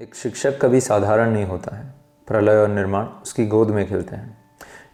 एक शिक्षक कभी साधारण नहीं होता है। प्रलय और निर्माण उसकी गोद में खेलते हैं।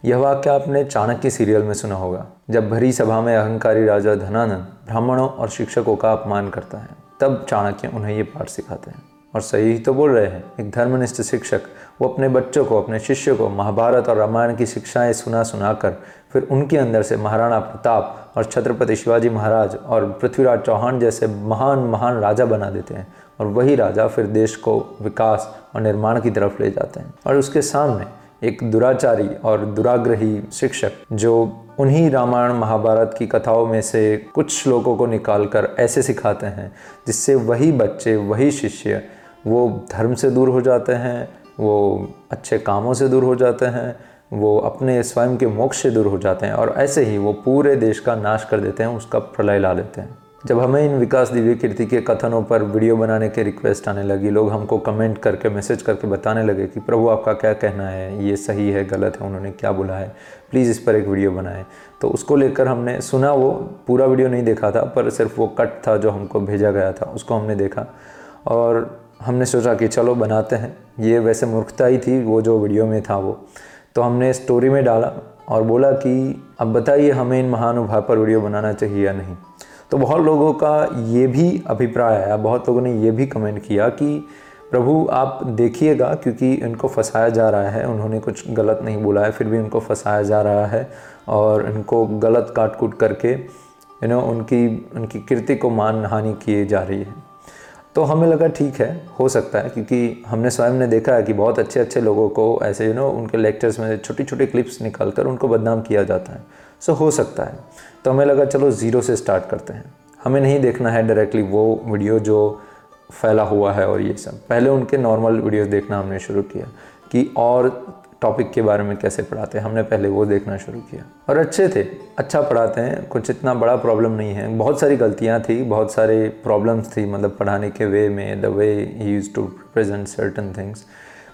यह वाक्य आपने चाणक्य सीरियल में सुना होगा, जब भरी सभा में अहंकारी राजा धनानंद ब्राह्मणों और शिक्षकों का अपमान करता है, तब चाणक्य उन्हें ये पाठ सिखाते हैं। और सही ही तो बोल रहे हैं, एक धर्मनिष्ठ शिक्षक, वो अपने बच्चों को, अपने शिष्य को, महाभारत और रामायण की शिक्षाएँ सुना सुनाकर, फिर उनके अंदर से महाराणा प्रताप और छत्रपति शिवाजी महाराज और पृथ्वीराज चौहान जैसे महान महान राजा बना देते हैं। और वही राजा फिर देश को विकास और निर्माण की तरफ़ ले जाते हैं। और उसके सामने एक दुराचारी और दुराग्रही शिक्षक, जो उन्हीं रामायण महाभारत की कथाओं में से कुछ श्लोकों को निकालकर ऐसे सिखाते हैं, जिससे वही बच्चे, वही शिष्य, वो धर्म से दूर हो जाते हैं, वो अच्छे कामों से दूर हो जाते हैं, वो अपने स्वयं के मोक्ष से दूर हो जाते हैं, और ऐसे ही वो पूरे देश का नाश कर देते हैं, उसका प्रलय ला देते हैं। जब हमें इन विकास दिव्य कीर्ति के कथनों पर वीडियो बनाने के रिक्वेस्ट आने लगी, लोग हमको कमेंट करके मैसेज करके बताने लगे कि, प्रभु, आपका क्या कहना है? ये सही है, गलत है? उन्होंने क्या बोला है? प्लीज़ इस पर एक वीडियो बनाएँ। तो उसको लेकर हमने सुना, वो पूरा वीडियो नहीं देखा था, पर सिर्फ़ वो कट था जो हमको भेजा गया था, उसको हमने देखा। और हमने सोचा कि चलो बनाते हैं। ये वैसे मूर्खता ही थी, वो जो वीडियो में था वो। तो हमने स्टोरी में डाला और बोला कि, अब बताइए, हमें इन महानुभाव पर वीडियो बनाना चाहिए या नहीं? तो बहुत लोगों का ये भी अभिप्राय आया बहुत लोगों ने ये भी कमेंट किया कि, प्रभु, आप देखिएगा क्योंकि इनको फंसाया जा रहा है, उन्होंने कुछ गलत नहीं बोला है, फिर भी उनको फंसाया जा रहा है और इनको गलत काट कूट करके यू नो उनकी उनकी कीर्ति को मान हानि किए जा रही है। तो हमें लगा ठीक है, हो सकता है क्योंकि हमने स्वयं ने देखा है कि बहुत अच्छे अच्छे लोगों को ऐसे यू नो उनके लेक्चर्स में छोटी छोटी क्लिप्स निकाल कर उनको बदनाम किया जाता है। सो हो सकता है। तो हमें लगा चलो ज़ीरो से स्टार्ट करते हैं। हमें नहीं देखना है डायरेक्टली वो वीडियो जो फैला हुआ है और ये सब। पहले उनके नॉर्मल वीडियोस देखना हमने शुरू किया कि और टॉपिक के बारे में कैसे पढ़ाते हैं। हमने पहले वो देखना शुरू किया। और अच्छे थे। अच्छा पढ़ाते हैं। कुछ इतना बड़ा प्रॉब्लम नहीं है। बहुत सारी गलतियाँ थी। बहुत सारे प्रॉब्लम्स थी। मतलब पढ़ाने के वे में the way he used to present certain things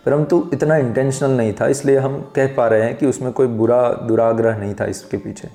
परंतु इतना इंटेंशनल नहीं था, इसलिए हम कह पा रहे हैं कि उसमें कोई बुरा दुराग्रह नहीं था इसके पीछे।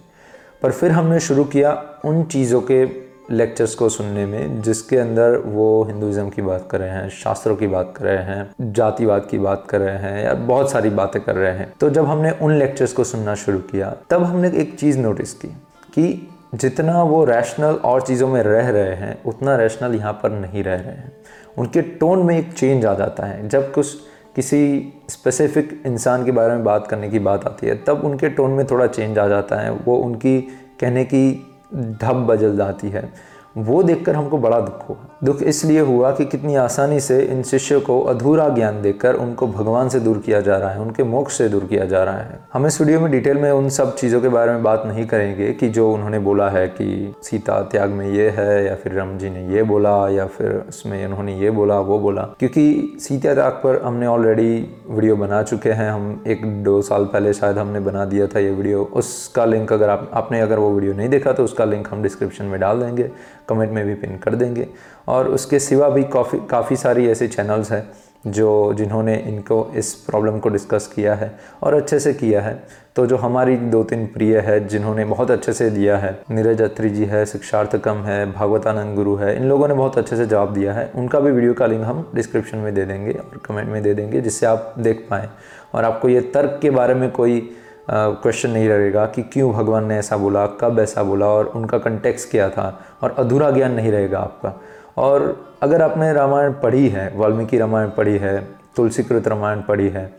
पर फिर हमने शुरू किया उन चीज़ों के लेक्चर्स को सुनने में, जिसके अंदर वो हिंदुज़म की बात कर रहे हैं, शास्त्रों की बात कर रहे हैं, जातिवाद की बात कर रहे हैं, या बहुत सारी बातें कर रहे हैं। तो जब हमने उन लेक्चर्स को सुनना शुरू किया, तब हमने एक चीज़ नोटिस की कि जितना वो रैशनल और चीज़ों में रह रहे हैं, उतना रैशनल यहाँ पर नहीं रह रहे हैं। उनके टोन में एक चेंज आ जाता है। जब कुछ किसी स्पेसिफिक इंसान के बारे में बात करने की बात आती है, तब उनके टोन में थोड़ा चेंज आ जाता है, वो उनकी कहने की ढब बदल जाती है। वो देखकर हमको बड़ा दुख हुआ। दुख इसलिए हुआ कि कितनी आसानी से इन शिष्यों को अधूरा ज्ञान देकर उनको भगवान से दूर किया जा रहा है, उनके मोक्ष से दूर किया जा रहा है। हम इस वीडियो में डिटेल में उन सब चीज़ों के बारे में बात नहीं करेंगे कि जो उन्होंने बोला है कि सीता त्याग में ये है या फिर राम जी ने ये बोला या फिर उसमें उन्होंने ये बोला, वो बोला। क्योंकि सीता त्याग पर हमने ऑलरेडी वीडियो बना चुके हैं। हम एक दो साल पहले शायद हमने बना दिया था ये वीडियो। उसका लिंक अगर आप, आपने अगर वो वीडियो नहीं देखा तो उसका लिंक हम डिस्क्रिप्शन में डाल देंगे, कमेंट में भी पिन कर देंगे। और उसके सिवा भी काफ़ी काफ़ी सारी ऐसे चैनल्स हैं जो, जिन्होंने इनको इस प्रॉब्लम को डिस्कस किया है और अच्छे से किया है। तो जो हमारी दो तीन प्रिय है, जिन्होंने बहुत अच्छे से दिया है, नीरज अत्री जी है शिक्षार्थकम है भागवतानंद गुरु है, इन लोगों ने बहुत अच्छे से जवाब दिया है। उनका भी वीडियो का लिंक हम डिस्क्रिप्शन में दे देंगे और कमेंट में दे देंगे, जिससे आप देख पाएँ। और आपको ये तर्क के बारे में कोई क्वेश्चन नहीं रहेगा कि क्यों भगवान ने ऐसा बोला, कब ऐसा बोला और उनका कंटेक्स क्या था और अधूरा ज्ञान नहीं रहेगा आपका। और अगर आपने रामायण पढ़ी है, वाल्मीकि रामायण पढ़ी है, तुलसीकृत रामायण पढ़ी है,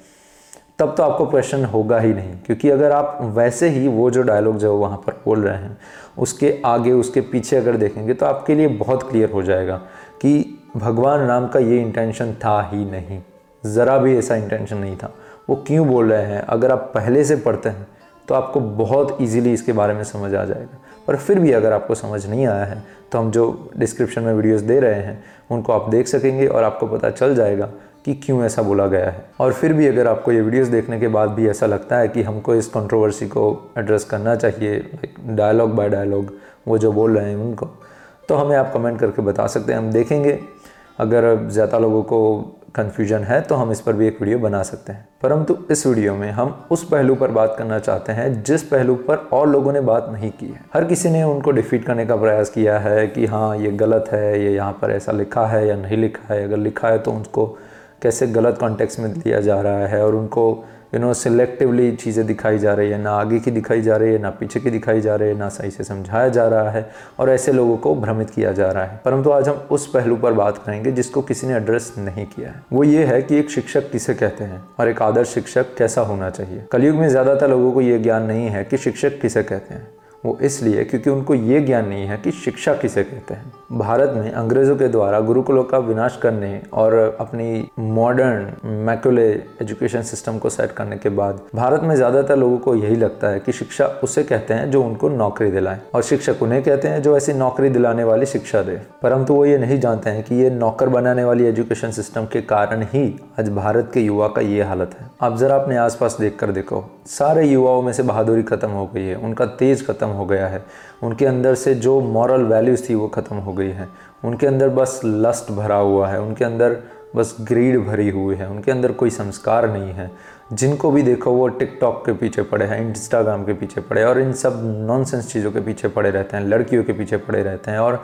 तब तो आपको क्वेश्चन होगा ही नहीं, क्योंकि अगर आप वैसे ही वो जो डायलॉग जो वहाँ पर बोल रहे हैं, उसके आगे, उसके पीछे अगर देखेंगे तो आपके लिए बहुत क्लियर हो जाएगा कि भगवान राम का ये इंटेंशन था ही नहीं। ज़रा भी ऐसा इंटेंशन नहीं था। वो क्यों बोल रहे हैं? अगर आप पहले से पढ़ते हैं तो आपको बहुत इजीली इसके बारे में समझ आ जाएगा। पर फिर भी अगर आपको समझ नहीं आया है तो हम जो डिस्क्रिप्शन में वीडियोस दे रहे हैं, उनको आप देख सकेंगे और आपको पता चल जाएगा कि क्यों ऐसा बोला गया है। और फिर भी अगर आपको ये वीडियोस देखने के बाद भी ऐसा लगता है कि हमको इस कंट्रोवर्सी को एड्रेस करना चाहिए लाइक डायलॉग बाय डायलॉग वो जो बोल रहे हैं उनको तो हमें आप कमेंट करके बता सकते हैं, हम देखेंगे। अगर ज़्यादा लोगों को कन्फ्यूज़न है तो हम इस पर भी एक वीडियो बना सकते हैं। परंतु इस वीडियो में हम उस पहलू पर बात करना चाहते हैं, जिस पहलू पर और लोगों ने बात नहीं की है। हर किसी ने उनको डिफीट करने का प्रयास किया है कि हाँ ये गलत है, ये यहाँ पर ऐसा लिखा है या नहीं लिखा है। अगर लिखा है तो उनको कैसे गलत कॉन्टेक्स्ट में दिया जा रहा है और उनको यू नो सिलेक्टिवली चीज़ें दिखाई जा रही है, ना आगे की दिखाई जा रही है, ना पीछे की दिखाई जा रही है, ना सही से समझाया जा रहा है, और ऐसे लोगों को भ्रमित किया जा रहा है। परंतु आज हम उस पहलू पर बात करेंगे जिसको किसी ने एड्रेस नहीं किया है। वो ये है कि एक शिक्षक किसे कहते हैं और एक आदर्श शिक्षक कैसा होना चाहिए। कलयुग में ज़्यादातर लोगों को ये ज्ञान नहीं है कि शिक्षक किसे कहते हैं। वो इसलिए क्योंकि उनको ये ज्ञान नहीं है कि शिक्षा किसे कहते हैं। भारत में अंग्रेज़ों के द्वारा गुरुकुलों का विनाश करने और अपनी मॉडर्न मैकुले एजुकेशन सिस्टम को सेट करने के बाद भारत में ज़्यादातर लोगों को यही लगता है कि शिक्षा उसे कहते हैं जो उनको नौकरी दिलाए और शिक्षक उन्हें कहते हैं जो ऐसी नौकरी दिलाने वाली शिक्षा दे। परंतु वो ये नहीं जानते हैं कि ये नौकर बनाने वाली एजुकेशन सिस्टम के कारण ही आज भारत के युवा का ये हालत है। आप ज़रा अपने आसपास देख कर देखो, सारे युवाओं में से बहादुरी खत्म हो गई है, उनका तेज खत्म हो गया है। उनके अंदर से जो मॉरल वैल्यूज़ थी वो ख़त्म हो गई है। उनके अंदर बस लस्ट भरा हुआ है। उनके अंदर बस ग्रीड भरी हुई है। उनके अंदर कोई संस्कार नहीं है। जिनको भी देखो वो टिकटॉक के पीछे पड़े हैं इंस्टाग्राम के पीछे पड़े हैं और इन सब नॉनसेंस चीज़ों के पीछे पड़े रहते हैं, लड़कियों के पीछे पड़े रहते हैं और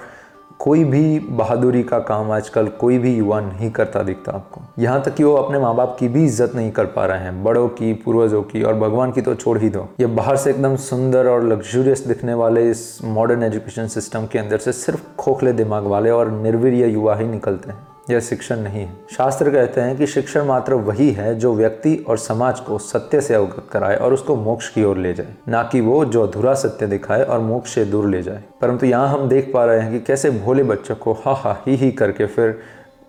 कोई भी बहादुरी का काम आजकल कोई भी युवा नहीं करता दिखता आपको। यहाँ तक कि वो अपने माँ बाप की भी इज़्ज़त नहीं कर पा रहे हैं। बड़ों की, पूर्वजों की और भगवान की तो छोड़ ही दो। ये बाहर से एकदम सुंदर और लग्जूरियस दिखने वाले इस मॉडर्न एजुकेशन सिस्टम के अंदर से सिर्फ़ खोखले दिमाग वाले और निर्वीर्य युवा ही निकलते हैं। यह शिक्षण नहीं है। शास्त्र कहते हैं कि शिक्षण मात्र वही है जो व्यक्ति और समाज को सत्य से अवगत कराए और उसको मोक्ष की ओर ले जाए, ना कि वो जो अधूरा सत्य दिखाए और मोक्ष से दूर ले जाए। परंतु यहाँ हम देख पा रहे हैं कि कैसे भोले बच्चों को हा हा ही ही करके फिर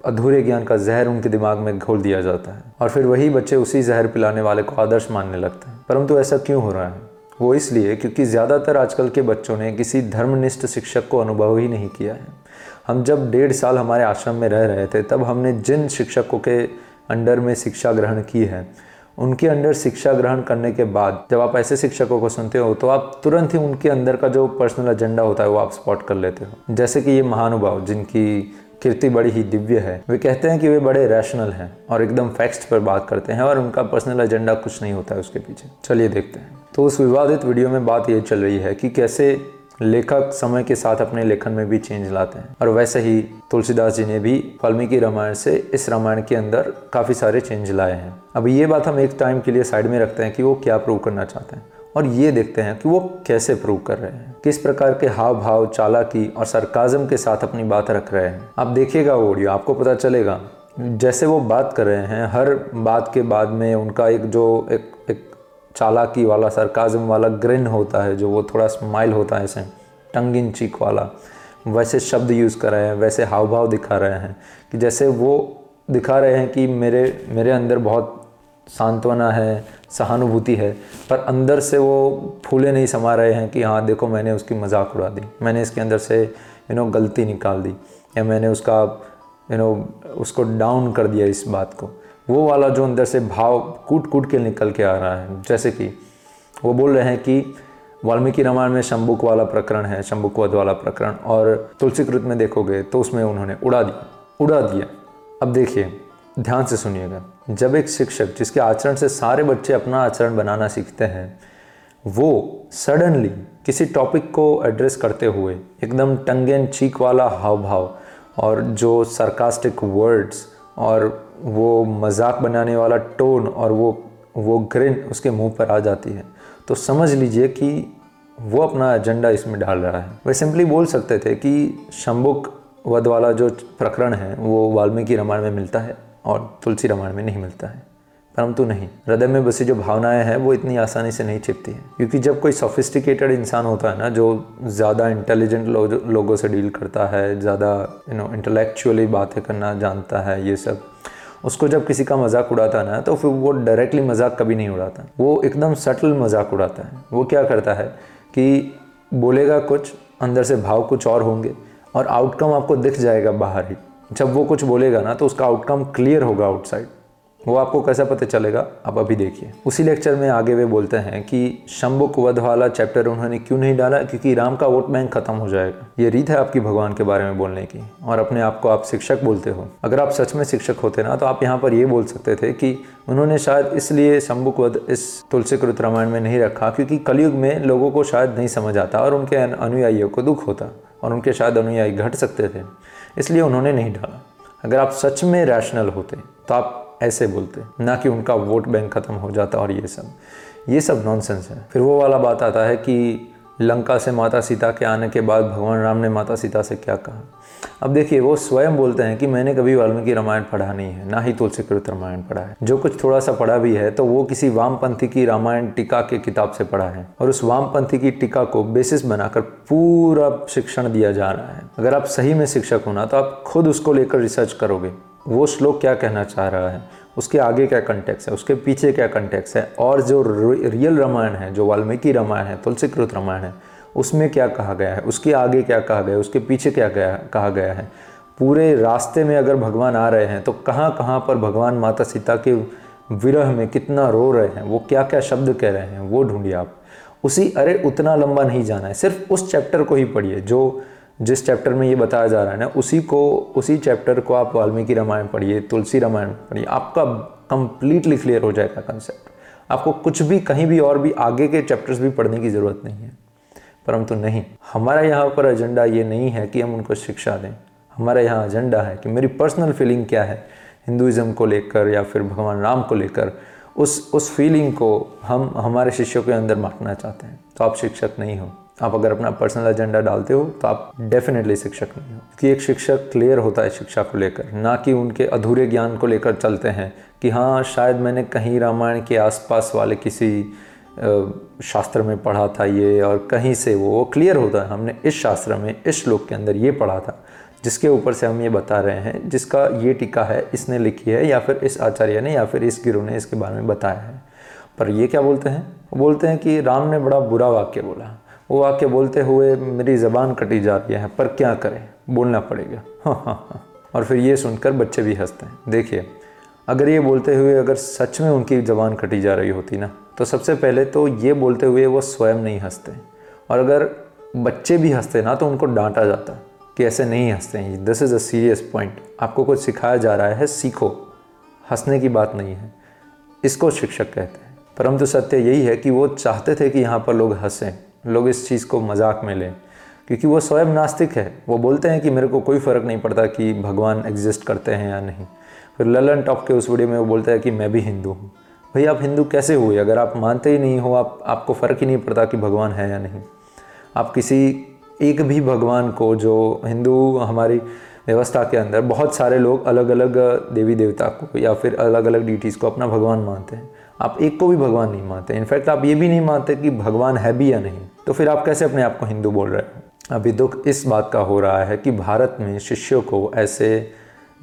अधूरे ज्ञान का जहर उनके दिमाग में घोल दिया जाता है और फिर वही बच्चे उसी जहर पिलाने वाले को आदर्श मानने लगते हैं। परंतु ऐसा क्यों हो रहा है? वो इसलिए क्योंकि ज़्यादातर आजकल के बच्चों ने किसी धर्मनिष्ठ शिक्षक को अनुभव ही नहीं किया है। हम जब डेढ़ साल हमारे आश्रम में रह रहे थे, तब हमने जिन शिक्षकों के अंडर में शिक्षा ग्रहण की है, उनके अंडर शिक्षा ग्रहण करने के बाद जब आप ऐसे शिक्षकों को सुनते हो तो आप तुरंत ही उनके अंदर का जो पर्सनल एजेंडा होता है, वो आप स्पॉट कर लेते हो। जैसे कि ये महानुभाव, जिनकी कीर्ति बड़ी ही दिव्य है, वे कहते हैं कि वे बड़े रैशनल हैं और एकदम फैक्ट्स पर बात करते हैं और उनका पर्सनल एजेंडा कुछ नहीं होता है उसके पीछे। चलिए देखते हैं। तो उस विवादित वीडियो में बात ये चल रही है कि कैसे लेखक समय के साथ अपने लेखन में भी चेंज लाते हैं। और वैसे ही तुलसीदास जी ने भी वाल्मीकि रामायण से इस रामायण के अंदर काफ़ी सारे चेंज लाए हैं। अब ये बात हम एक टाइम के लिए साइड में रखते हैं कि वो क्या प्रूव करना चाहते हैं। और ये देखते हैं कि वो कैसे प्रूव कर रहे हैं। किस प्रकार के हाव भाव चालाकी और सरकाजम के साथ अपनी बात रख रहे हैं। आप देखिएगा वो ऑडियो आपको पता चलेगा। जैसे वो बात कर रहे हैं, हर बात के बाद में उनका एक जो एक एक चालाकी वाला सरकाजम वाला ग्रिन होता है, जो वो थोड़ा स्माइल होता है ऐसे टंग इन चीक वाला। वैसे शब्द यूज़ कर रहे हैं, वैसे हाव भाव दिखा रहे हैं, कि जैसे वो दिखा रहे हैं कि मेरे मेरे अंदर बहुत सांत्वना है, सहानुभूति है, पर अंदर से वो फूले नहीं समा रहे हैं कि हाँ देखो मैंने उसकी मज़ाक उड़ा दी, मैंने इसके अंदर से यू नो गलती निकाल दी, या मैंने उसका यू नो उसको डाउन कर दिया इस बात को। वो वाला जो अंदर से भाव कूट कूट के निकल के आ रहा है, जैसे कि वो बोल रहे हैं कि वाल्मीकि रामायण में शंबुक वाला प्रकरण है शंबुक वध वाला प्रकरण, और तुलसीकृत में देखोगे तो उसमें उन्होंने उड़ा दिया उड़ा दिया। अब देखिए, ध्यान से सुनिएगा, जब एक शिक्षक जिसके आचरण से सारे बच्चे अपना आचरण बनाना सीखते हैं, वो सडनली किसी टॉपिक को एड्रेस करते हुए, एकदम टंगेन चीक वाला हाव भाव और जो सरकास्टिक वर्ड्स और वो मज़ाक बनाने वाला टोन और वो वो ग्रिन उसके मुँह पर आ जाती है। तो समझ लीजिए कि वो अपना एजेंडा इसमें डाल रहा है। वह सिंपली बोल सकते थे कि शंबुक वध वाला जो प्रकरण है, वो वाल्मीकि रामायण में मिलता है और तुलसी रामायण में नहीं मिलता है। परंतु नहीं हृदय में बसी जो भावनाएँ हैं वो इतनी आसानी से नहीं छिपती हैं। क्योंकि जब कोई सोफिस्टिकेटेड इंसान होता है ना जो ज़्यादा इंटेलिजेंट लो, लोगों से डील करता है ज़्यादा यू नो इंटेलेक्चुअली बातें करना जानता है ये सब उसको जब किसी का मज़ाक उड़ाता है ना तो फिर वो डायरेक्टली मज़ाक कभी नहीं उड़ाता। वो एकदम सटल मज़ाक उड़ाता है। वो क्या करता है कि बोलेगा कुछ अंदर से भाव कुछ और होंगे और आउटकम आपको दिख जाएगा बाहर ही। जब वो कुछ बोलेगा ना तो उसका आउटकम क्लियर होगा आउटसाइड वो आपको कैसा पता चलेगा? आप अभी देखिए। उसी लेक्चर में आगे वे बोलते हैं कि शंभुक वध वाला चैप्टर उन्होंने क्यों नहीं डाला? क्योंकि राम का वोट बैंक खत्म हो जाएगा। ये रीत है आपकी भगवान के बारे में बोलने की। और अपने आप को आप शिक्षक बोलते हो। अगर आप सच में शिक्षक होते ना तो आप यहाँ पर ये बोल सकते थे कि उन्होंने शायद इसलिए शंभुक वध इस तुलसीकृत रामायण में नहीं रखा, क्योंकि कलयुग में लोगों को शायद नहीं समझ आता और उनके अनुयायियों को दुख होता और उनके शायद अनुयायी घट सकते थे। इसलिए उन्होंने नहीं डाला। अगर आप सच में रैशनल होते तो आप ऐसे बोलते ना कि उनका वोट बैंक ख़त्म हो जाता और ये सब। ये सब नॉनसेंस है। फिर वो वाला बात आता है कि लंका से माता सीता के आने के बाद भगवान राम ने माता सीता से क्या कहा? अब देखिए, वो स्वयं बोलते हैं कि मैंने कभी वाल्मीकि रामायण पढ़ा नहीं है, ना ही तुलसीकृत रामायण पढ़ा है। जो कुछ थोड़ा सा पढ़ा भी है तो वो किसी वामपंथी की रामायण टीका के किताब से पढ़ा है। और उस वामपंथी की टीका को बेसिस बनाकर पूरा शिक्षण दिया जा रहा है। अगर आप सही में शिक्षक होना तो आप खुद उसको लेकर रिसर्च करोगे। वो श्लोक क्या कहना चाह रहा है? उसके आगे क्या कंटेक्स है? उसके पीछे क्या कंटेक्स है? और जो रियल रामायण है, जो वाल्मीकि रामायण है, तुलसीकृत रामायण है, उसमें क्या कहा गया है? उसके आगे क्या कहा गया है? उसके पीछे क्या गया कहा गया है? पूरे रास्ते में अगर भगवान आ रहे हैं तो कहाँ कहाँ पर भगवान माता सीता के विरह में कितना रो रहे हैं? वो क्या क्या शब्द कह रहे हैं? वो ढूंढिए आप। उसी, अरे उतना लंबा नहीं जाना है, सिर्फ़ उस चैप्टर को ही पढ़िए, जो जिस चैप्टर में ये बताया जा रहा है ना, उसी को, उसी चैप्टर को आप वाल्मीकि रामायण पढ़िए, तुलसी रामायण पढ़िए, आपका कंप्लीटली क्लियर हो जाएगा कंसेप्ट आपको कुछ भी, कहीं भी और भी आगे के चैप्टर्स भी पढ़ने की ज़रूरत नहीं है। परंतु नहीं, हमारा यहाँ पर एजेंडा ये नहीं है कि हम उनको शिक्षा दें। हमारा यहाँ एजेंडा है कि मेरी पर्सनल फीलिंग क्या है हिंदुज़म को लेकर या फिर भगवान राम को लेकर, उस उस फीलिंग को हम, हमारे शिष्यों के अंदर बांटना चाहते हैं। तो आप शिक्षक नहीं हो। आप अगर अपना पर्सनल एजेंडा डालते हो तो आप डेफिनेटली शिक्षक नहीं हो। कि एक शिक्षक क्लियर होता है शिक्षा को लेकर, ना कि उनके अधूरे ज्ञान को लेकर चलते हैं कि हाँ शायद मैंने कहीं रामायण के आसपास वाले किसी शास्त्र में पढ़ा था ये, और कहीं से वो वो क्लियर होता है। हमने इस शास्त्र में, इस श्लोक के अंदर ये पढ़ा था, जिसके ऊपर से हम ये बता रहे हैं, जिसका ये टीका है, इसने लिखी है, या फिर इस आचार्य ने, या फिर इस गिरु ने इसके बारे में बताया है। पर ये क्या बोलते हैं? बोलते हैं कि राम ने बड़ा बुरा वाक्य बोला। वो वाक्य बोलते हुए मेरी ज़बान कटी जा रही है, पर क्या करें? बोलना पड़ेगा। हाँ हाँ हाँ और फिर ये सुनकर बच्चे भी हँसते हैं। देखिए, अगर ये बोलते हुए अगर सच में उनकी ज़बान कटी जा रही होती ना तो सबसे पहले तो ये बोलते हुए वो स्वयं नहीं हँसते। और अगर बच्चे भी हँसते ना तो उनको डांटा जाता कि ऐसे नहीं हँसते हैं। This is a serious point आपको कुछ सिखाया जा रहा है, सीखो। हंसने की बात नहीं है। इसको शिक्षक कहते हैं। परंतु सत्य यही है कि वो चाहते थे कि यहाँ पर लोग हंसें। लोग इस चीज़ को मज़ाक में लें, क्योंकि वो स्वयं नास्तिक है। वो बोलते हैं कि मेरे को कोई फ़र्क नहीं पड़ता कि भगवान एग्जिस्ट करते हैं या नहीं। फिर ललन टॉप के उस वीडियो में वो बोलता है कि मैं भी हिंदू हूँ। भाई, आप हिंदू कैसे हुए? अगर आप मानते ही नहीं हो, आप, आपको फ़र्क ही नहीं पड़ता कि भगवान है या नहीं। आप किसी एक भी भगवान को जो हिंदू हमारी व्यवस्था के अंदर बहुत सारे लोग अलग अलग देवी देवता को या फिर अलग अलग डिटीज़ को अपना भगवान मानते हैं। आप एक को भी भगवान नहीं मानते। इनफैक्ट आप ये भी नहीं मानते कि भगवान है भी या नहीं। तो फिर आप कैसे अपने आप को हिंदू बोल रहे हो? अभी दुख इस बात का हो रहा है कि भारत में शिष्यों को ऐसे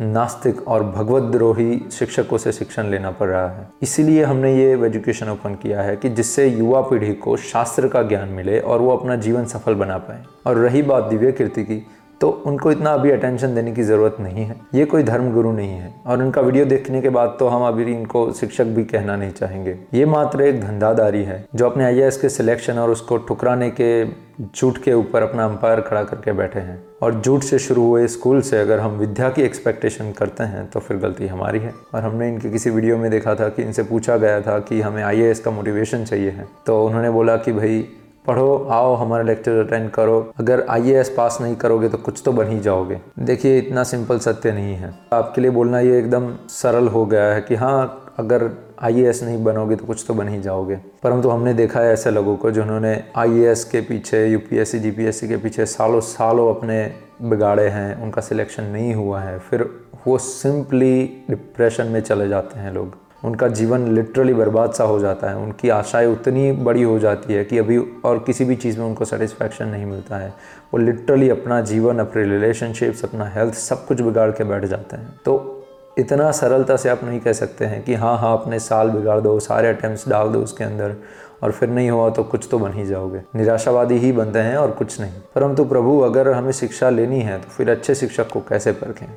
नास्तिक और भगवद्रोही शिक्षकों से शिक्षण लेना पड़ रहा है। इसीलिए हमने ये एजुकेशन ओपन किया है कि जिससे युवा पीढ़ी को शास्त्र का ज्ञान मिले और वो अपना जीवन सफल बना पाए। और रही बात दिव्य कीर्ति की तो उनको इतना अभी अटेंशन देने की ज़रूरत नहीं है। ये कोई धर्म गुरु नहीं है और उनका वीडियो देखने के बाद तो हम अभी इनको शिक्षक भी कहना नहीं चाहेंगे। ये मात्र एक धंधादारी है जो अपने आई के सिलेक्शन और उसको ठुकराने के झूठ के ऊपर अपना अंपायर खड़ा करके बैठे हैं। और झूठ से शुरू हुए स्कूल से अगर हम विद्या की एक्सपेक्टेशन करते हैं तो फिर गलती हमारी है। और हमने इनके किसी वीडियो में देखा था कि इनसे पूछा गया था कि हमें आईएएस का मोटिवेशन चाहिए है। तो उन्होंने बोला कि भाई पढ़ो, आओ, हमारा लेक्चर अटेंड करो। अगर आईएएस पास नहीं करोगे तो कुछ तो बन ही जाओगे। देखिए इतना सिंपल सत्य नहीं है। आपके लिए बोलना ये एकदम सरल हो गया है कि हाँ अगर आईएएस नहीं बनोगे तो कुछ तो बन ही जाओगे। परंतु हमने देखा है ऐसे लोगों को जिन्होंने आईएएस के पीछे यूपीएससी जीपीएससी के पीछे सालों सालों अपने बिगाड़े हैं, उनका सिलेक्शन नहीं हुआ है। फिर वो सिंपली डिप्रेशन में चले जाते हैं लोग। उनका जीवन लिटरली बर्बाद सा हो जाता है। उनकी आशाएँ उतनी बड़ी हो जाती है कि अभी और किसी भी चीज़ में उनको सेटिस्फैक्शन नहीं मिलता है। वो लिटरली अपना जीवन, अपने रिलेशनशिप्स अपना हेल्थ सब कुछ बिगाड़ के बैठ जाते हैं। तो इतना सरलता से आप नहीं कह सकते हैं कि हाँ हाँ अपने साल बिगाड़ दो, सारे अटैम्प्ट डाल दो उसके अंदर और फिर नहीं हुआ तो कुछ तो बन ही जाओगे। निराशावादी ही बनते हैं और कुछ नहीं। परंतु प्रभु, अगर हमें शिक्षा लेनी है तो फिर अच्छे शिक्षक को कैसे परखें?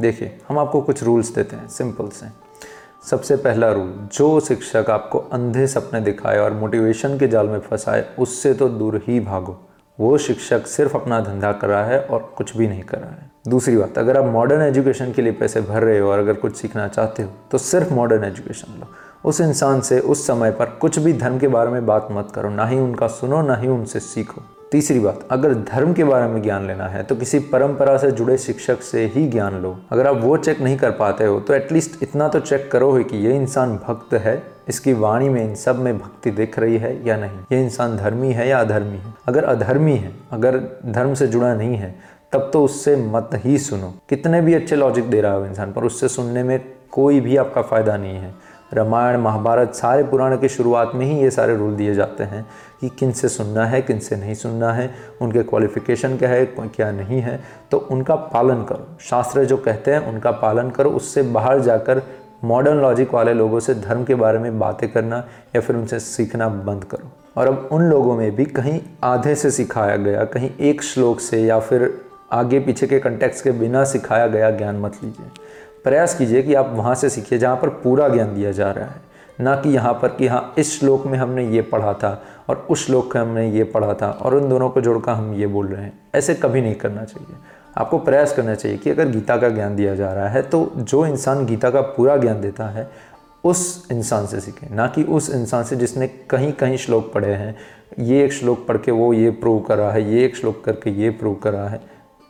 देखिए, हम आपको कुछ रूल्स देते हैं सिंपल से। सबसे पहला रूल जो शिक्षक आपको अंधे सपने दिखाए और मोटिवेशन के जाल में फंसाए, उससे तो दूर ही भागो। वो शिक्षक सिर्फ़ अपना धंधा कर रहा है और कुछ भी नहीं कर रहा है। दूसरी बात, अगर आप मॉडर्न एजुकेशन के लिए पैसे भर रहे हो और अगर कुछ सीखना चाहते हो तो सिर्फ़ मॉडर्न एजुकेशन लो। उस इंसान से, उस समय पर कुछ भी धर्म के बारे में बात मत करो, ना ही उनका सुनो, ना ही उनसे सीखो। तीसरी बात, अगर धर्म के बारे में ज्ञान लेना है तो किसी परंपरा से जुड़े शिक्षक से ही ज्ञान लो। अगर आप वो चेक नहीं कर पाते हो तो एटलीस्ट इतना तो चेक करो कि ये इंसान भक्त है, इसकी वाणी में इन सब में भक्ति दिख रही है या नहीं। ये इंसान धर्मी है या अधर्मी है? अगर अधर्मी है, अगर धर्म से जुड़ा नहीं है, तब तो उससे मत ही सुनो। कितने भी अच्छे लॉजिक दे रहा हो इंसान, पर उससे सुनने में कोई भी आपका फ़ायदा नहीं है। रामायण, महाभारत, सारे पुराण की शुरुआत में ही ये सारे रूल दिए जाते हैं। कि किन से सुनना है किन से नहीं सुनना है, उनके क्वालिफिकेशन क्या है क्या नहीं है तो उनका पालन करो। शास्त्र जो कहते हैं, उनका पालन करो। उससे बाहर जाकर मॉडर्न लॉजिक वाले लोगों से धर्म के बारे में बातें करना या फिर उनसे सीखना बंद करो। और अब उन लोगों में भी कहीं आधे से सिखाया गया, कहीं एक श्लोक से या फिर आगे पीछे के कंटेक्स के बिना सिखाया गया ज्ञान मत लीजिए। प्रयास कीजिए कि आप वहाँ से सीखिए जहाँ पर पूरा ज्ञान दिया जा रहा है। ना कि यहाँ पर कि हाँ इस श्लोक में हमने ये पढ़ा था और उस श्लोक में हमने ये पढ़ा था और उन दोनों को जोड़कर हम ये बोल रहे हैं। ऐसे कभी नहीं करना चाहिए। आपको प्रयास करना चाहिए कि अगर गीता का ज्ञान दिया जा रहा है तो जो इंसान गीता का पूरा ज्ञान देता है, उस इंसान से सीखें। ना कि उस इंसान से जिसने कहीं कहीं श्लोक पढ़े हैं, ये एक श्लोक पढ़ के वो ये प्रूव कर रहा है, ये एक श्लोक करके ये प्रूव कर रहा है।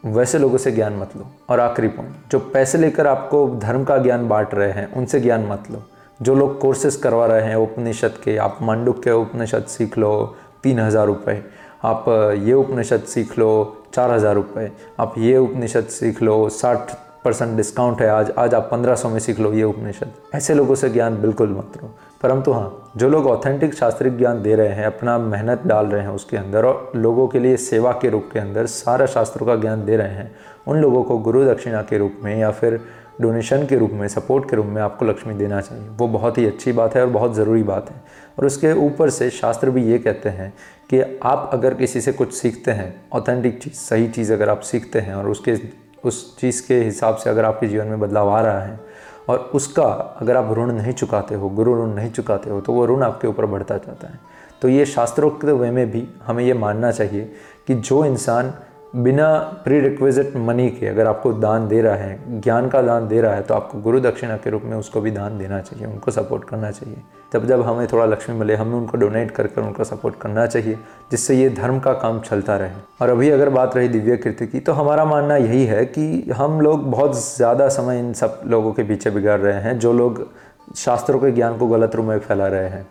वैसे लोगों से ज्ञान मत लो और आखिरी पॉइंट जो पैसे लेकर आपको धर्म का ज्ञान बांट रहे हैं, उनसे ज्ञान मत लो। जो लोग कोर्सेज करवा रहे हैं, उपनिषद के, आप मांडुक के उपनिषद सीख लो, तीन हज़ार रुपये आप ये उपनिषद सीख लो, चार हज़ार रुपये आप ये उपनिषद सीख लो, साठ परसेंट डिस्काउंट है, आज आज आप पंद्रह सौ में सीख लो ये उपनिषद। ऐसे लोगों से ज्ञान बिल्कुल मत लो। परंतु हाँ जो लोग ऑथेंटिक शास्त्रिक ज्ञान दे रहे हैं, अपना मेहनत डाल रहे हैं उसके अंदर और लोगों के लिए सेवा के रूप के अंदर सारा शास्त्रों का ज्ञान दे रहे हैं, उन लोगों को गुरु दक्षिणा के रूप में या फिर डोनेशन के रूप में सपोर्ट के रूप में आपको लक्ष्मी देना चाहिए। वो बहुत ही अच्छी बात है और बहुत ज़रूरी बात है। और उसके ऊपर से शास्त्र भी ये कहते हैं कि आप अगर किसी से कुछ सीखते हैं ऑथेंटिक चीज़, सही चीज़ अगर आप सीखते हैं और उसके, उस चीज़ के हिसाब से अगर आपके जीवन में बदलाव आ रहा है और उसका अगर आप ऋण नहीं चुकाते हो, गुरु ऋण नहीं चुकाते हो तो वो ऋण आपके ऊपर बढ़ता जाता है। तो ये शास्त्रोक्त वे में भी हमें ये मानना चाहिए कि जो इंसान बिना प्री रिक्विजिट मनी के अगर आपको दान दे रहा है, ज्ञान का दान दे रहा है तो आपको गुरु दक्षिणा के रूप में उसको भी दान देना चाहिए, उनको सपोर्ट करना चाहिए। जब जब हमें थोड़ा लक्ष्मी मिले, हमें उनको डोनेट कर कर उनका सपोर्ट करना चाहिए, जिससे ये धर्म का काम चलता रहे। और अभी अगर बात रही दिव्य कीर्ति की तो हमारा मानना यही है कि हम लोग बहुत ज़्यादा समय इन सब लोगों के पीछे बिगाड़ रहे हैं, जो लोग शास्त्रों के ज्ञान को गलत रूप में फैला रहे हैं।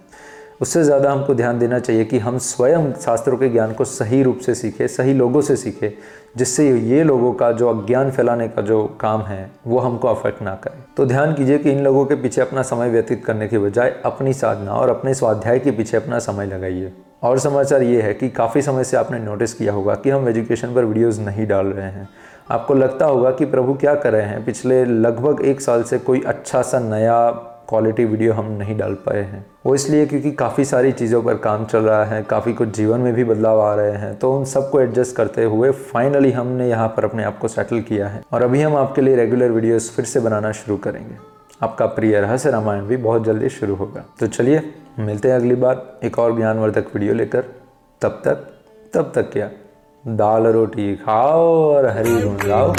उससे ज़्यादा हमको ध्यान देना चाहिए कि हम स्वयं शास्त्रों के ज्ञान को सही रूप से सीखें, सही लोगों से सीखें, जिससे ये लोगों का जो अज्ञान फैलाने का जो काम है, वो हमको अफेक्ट ना करे। तो ध्यान कीजिए कि इन लोगों के पीछे अपना समय व्यतीत करने के बजाय अपनी साधना और अपने स्वाध्याय के पीछे अपना समय लगाइए। और समाचार ये है कि काफ़ी समय से आपने नोटिस किया होगा कि हम एजुकेशन पर वीडियोज़ नहीं डाल रहे हैं। आपको लगता होगा कि प्रभु क्या कर रहे हैं? पिछले लगभग एक साल से कोई अच्छा सा नया क्वालिटी वीडियो हम नहीं डाल पाए हैं। वो इसलिए क्योंकि काफ़ी सारी चीज़ों पर काम चल रहा है, काफ़ी कुछ जीवन में भी बदलाव आ रहे हैं तो उन सबको एडजस्ट करते हुए फाइनली हमने यहाँ पर अपने आप को सेटल किया है। और अभी हम आपके लिए रेगुलर वीडियोस फिर से बनाना शुरू करेंगे। आपका प्रिय रहस्य रामायण भी बहुत जल्दी शुरू होगा। तो चलिए, मिलते हैं अगली बार एक और ज्ञानवर्धक वीडियो लेकर। तब तक तब तक क्या? दाल रोटी खाओ और हरी गुण गाओ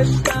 Bye.